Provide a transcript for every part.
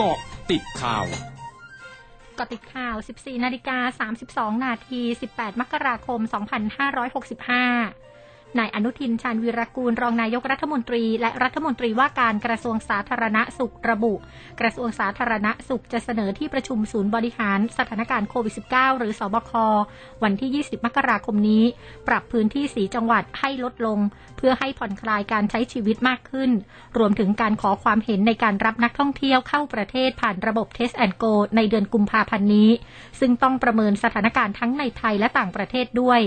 เกาะติดข่าวกาะติดข่าว 14 นาฬิกา 32 นาที 18 มกราคม 2565 นายอนุทินชาญวีรกูล รองนายกรัฐมนตรี และรัฐมนตรีว่าการกระทรวงสาธารณสุขระบุ กระทรวงสาธารณสุขจะเสนอที่ประชุมศูนย์บริหารสถานการณ์โควิด -19 หรือสอบค วันที่ 20 มกราคมนี้ ปรับพื้นที่สีจังหวัดให้ลดลง เพื่อให้ผ่อนคลายการใช้ชีวิตมากขึ้น รวมถึงการขอความเห็นในการรับนักท่องเที่ยวเข้าประเทศผ่านระบบ Test and Go ในเดือนกุมภาพันธ์นี้ ซึ่งต้องประเมินสถานการณ์ทั้งในไทยและต่างประเทศด้วย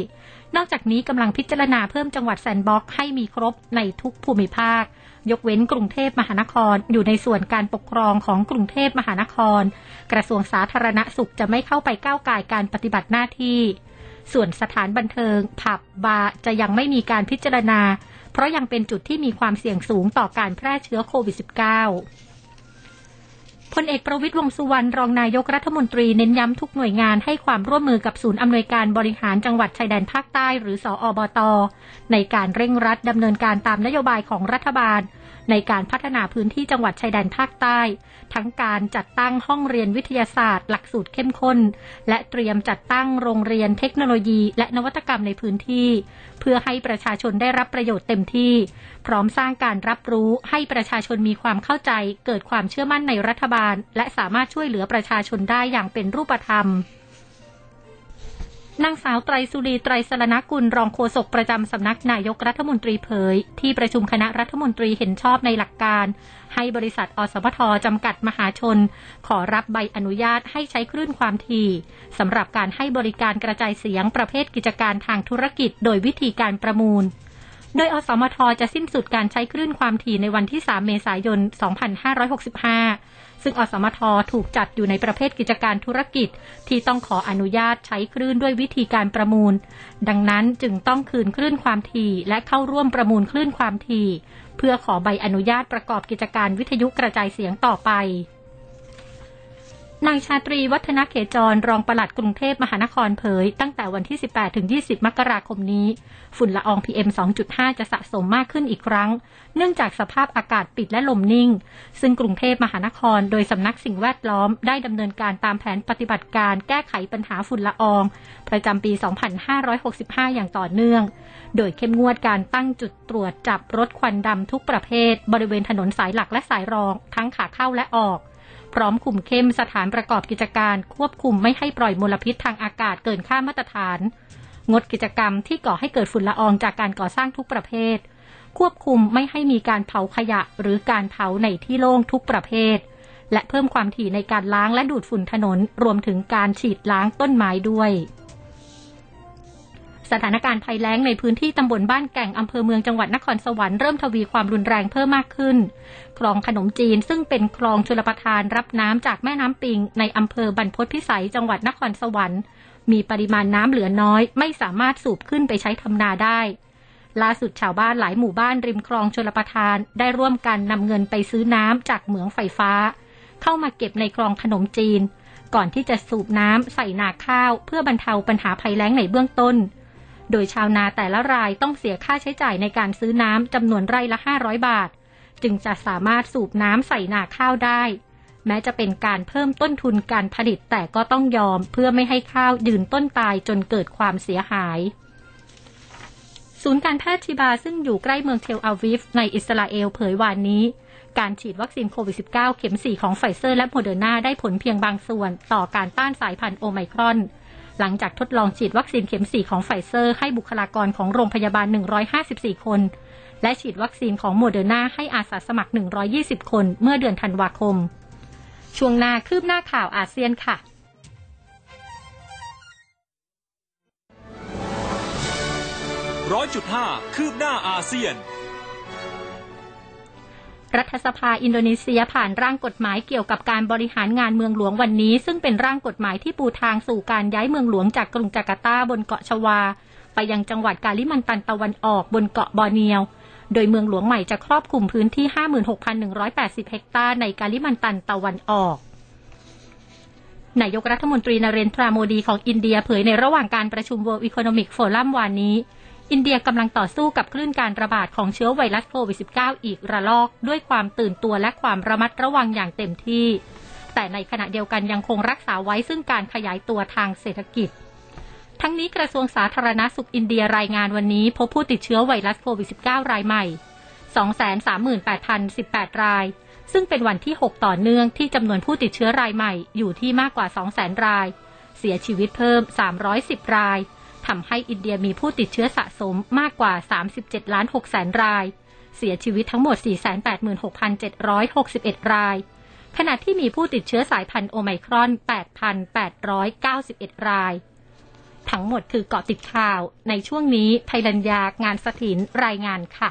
นอกจากนี้กำลังพิจารณาเพิ่มจังหวัดแซนบ็อกให้มีครบในทุกภูมิภาค ยกเว้นกรุงเทพมหานครอยู่ในส่วนการปกครองของกรุงเทพมหานคร กระทรวงสาธารณสุขจะไม่เข้าไปก้าวไก่การปฏิบัติหน้าที่ ส่วนสถานบันเทิง ผับบาร์จะยังไม่มีการพิจารณา เพราะยังเป็นจุดที่มีความเสี่ยงสูงต่อการแพร่เชื้อโควิด -19 พลเอกประวิตยวงสุวรรณรองนายกรัฐมนตรีเน้นย้ำทุกหน่วยงานให้ความร่วมมือกับศูนย์อำนวยการบริหารจังหวัดชายแดนภาคใต้หรือสออบต ในการเร่งรัดดำเนินการตามนโยบายของรัฐบาล ในการพัฒนาพื้นที่จังหวัดชายแดนภาคใต้ ทั้งการจัดตั้งห้องเรียนวิทยาศาสตร์ หลักสูตรเข้มข้น และเตรียมจัดตั้งโรงเรียนเทคโนโลยี และนวัตกรรมในพื้นที่ เพื่อให้ประชาชนได้รับประโยชน์เต็มที่ พร้อมสร้างการรับรู้ให้ประชาชนมีความเข้าใจ เกิดความเชื่อมั่นในรัฐบาล และสามารถช่วยเหลือประชาชนได้อย่างเป็นรูปธรรม นางสาวไตรสุรีไตรสรณกุลรองโฆษกประจำสำนักนายกรัฐมนตรีเผย ที่ประชุมคณะรัฐมนตรีเห็นชอบในหลักการ ให้บริษัทอสมทจำกัดมหาชน ขอรับใบอนุญาตให้ใช้คลื่นความถี่สำหรับการให้บริการกระจายเสียงประเภทกิจการทางธุรกิจ โดยวิธีการประมูล โดยอสมทจะสิ้นสุดการใช้คลื่นความถี่ในวันที่ 3 เมษายน 2565 ซึ่งอสมทถูกจัดอยู่ในประเภทกิจการธุรกิจ ที่ต้องขออนุญาตใช้คลื่นด้วยวิธีการประมูล ดังนั้นจึงต้องคืนคลื่นความถี่และเข้าร่วมประมูลคลื่นความถี่ เพื่อขอใบอนุญาตประกอบกิจการวิทยุกระจายเสียงต่อไป นายชาตรีวัฒนเขจรรองปลัดกรุงเทพมหานครเผย ตั้งแต่วันที่ 18 ถึง 20 มกราคมนี้ ฝุ่นละออง PM 2.5 จะสะสมมากขึ้นอีกครั้ง เนื่องจากสภาพอากาศปิดและลมนิ่ง ซึ่งกรุงเทพมหานคร โดยสำนักสิ่งแวดล้อมได้ดำเนินการตามแผนปฏิบัติการแก้ไขปัญหาฝุ่นละออง ประจำปี 2565 อย่างต่อเนื่อง โดยเข้มงวดการตั้งจุดตรวจจับรถควันดำทุกประเภท บริเวณถนนสายหลักและสายรอง ทั้งขาเข้าและออก พร้อมคุมเข้มสถานประกอบกิจการ ควบคุมไม่ให้ปล่อยมลพิษทางอากาศเกินค่ามาตรฐาน งดกิจกรรมที่ก่อให้เกิดฝุ่นละอองจากการก่อสร้างทุกประเภท ควบคุมไม่ให้มีการเผาขยะหรือการเผาในที่โล่งทุกประเภท และเพิ่มความถี่ในการล้างและดูดฝุ่นถนน รวมถึงการฉีดล้างต้นไม้ด้วย สถานการณ์ภัยแล้งในพื้นที่ตำบลบ้านแก่งอำเภอเมืองจังหวัดนครสวรรค์เริ่มทวีความรุนแรงเพิ่มมากขึ้น คลองขนมจีนซึ่งเป็นคลองชลประทานรับน้ำจากแม่น้ำปิง ในอำเภอบรรพตพิสัยจังหวัดนครสวรรค์ มีปริมาณน้ำเหลือน้อย ไม่สามารถสูบขึ้นไปใช้ทำนาได้ล่าสุดชาวบ้านหลายหมู่บ้านริมคลองชลประทาน ได้ร่วมกันนำเงินไปซื้อน้ำจากเหมืองไฟฟ้า เข้ามาเก็บในคลองขนมจีน ก่อนที่จะสูบน้ำใส่นาข้าว เพื่อบรรเทาปัญหาภัยแล้งในเบื้องต้น โดยชาวนาแต่ละรายต้องเสียค่าใช้จ่ายในการซื้อน้ำจำนวนไร่ละ 500 บาท จึงจะสามารถสูบน้ำใส่นาข้าวได้ แม้จะเป็นการเพิ่มต้นทุนการผลิตแต่ก็ต้องยอมเพื่อไม่ให้ข้าวยืนต้นตายจนเกิดความเสียหาย ศูนย์การแพทย์ชิบาซึ่งอยู่ใกล้เมืองเทลอาวิฟในอิสราเอลเผยวานนี้การฉีดวัคซีนโควิด -19 เข็ม 4 ของไฟเซอร์และโมเดอร์นาได้ผลเพียงบางส่วนต่อการต้านสายพันธุ์โอไมครอน หลังจากทดลองฉีดวัคซีนเข็มสี่ของไฟเซอร์ ให้บุคลากรของโรงพยาบาล 154 คน และฉีดวัคซีนของโมเดอร์นาให้อาสาสมัคร 120 คนเมื่อเดือนธันวาคม ช่วงหน้าคืบหน้าข่าวอาเซียนค่ะร้อยจุดห้าคืบหน้าอาเซียน รัฐสภาอินโดนีเซียผ่านร่างกฎหมายเกี่ยวกับการบริหารงานเมืองหลวงวันนี้ ซึ่งเป็นร่างกฎหมายที่ปูทางสู่การย้ายเมืองหลวงจากกรุงจาการ์ตาบนเกาะชวา ไปยังจังหวัดกาลิมันตันตะวันออกบนเกาะบอร์เนียว โดยเมืองหลวงใหม่จะครอบคลุมพื้นที่ 56,180 เฮกตาร์ในกาลิมันตันตะวันออกนายกรัฐมนตรีนเรนทราโมดีของอินเดียเผยในระหว่างการประชุม World Economic Forum วันนี้ อินเดียกำลังต่อสู้กับคลื่นการระบาดของเชื้อไวรัสโควิด -19 อีกระลอก ด้วยความตื่นตัวและความระมัดระวังอย่างเต็มที่ แต่ในขณะเดียวกันยังคงรักษาไว้ซึ่งการขยายตัวทางเศรษฐกิจ ทั้งนี้กระทรวงสาธารณาสุขอินเดียรายงานวันนี้ พบผู้ติดเชื้อไวรัสโควิด -19 รายใหม่ 238,018 ราย ซึ่งเป็นวันที่ 6 ต่อเนื่องที่จำนวนผู้ติดเชื้อรายใหม่อยู่ที่มากกว่า 200,000 ราย เสียชีวิตเพิ่ม 310 ราย ทำให้อินเดียมีผู้ติดเชื้อสะสมมากกว่า 37 ล้าน6แสนราย เสียชีวิตทั้งหมด 486,761 ราย ขณะที่มีผู้ติดเชื้อสายพันธุ์โอไมครอน 8,891 ราย ทั้งหมดคือเกาะติดข่าว ในช่วงนี้ไทยรัญญางานสถินรายงานค่ะ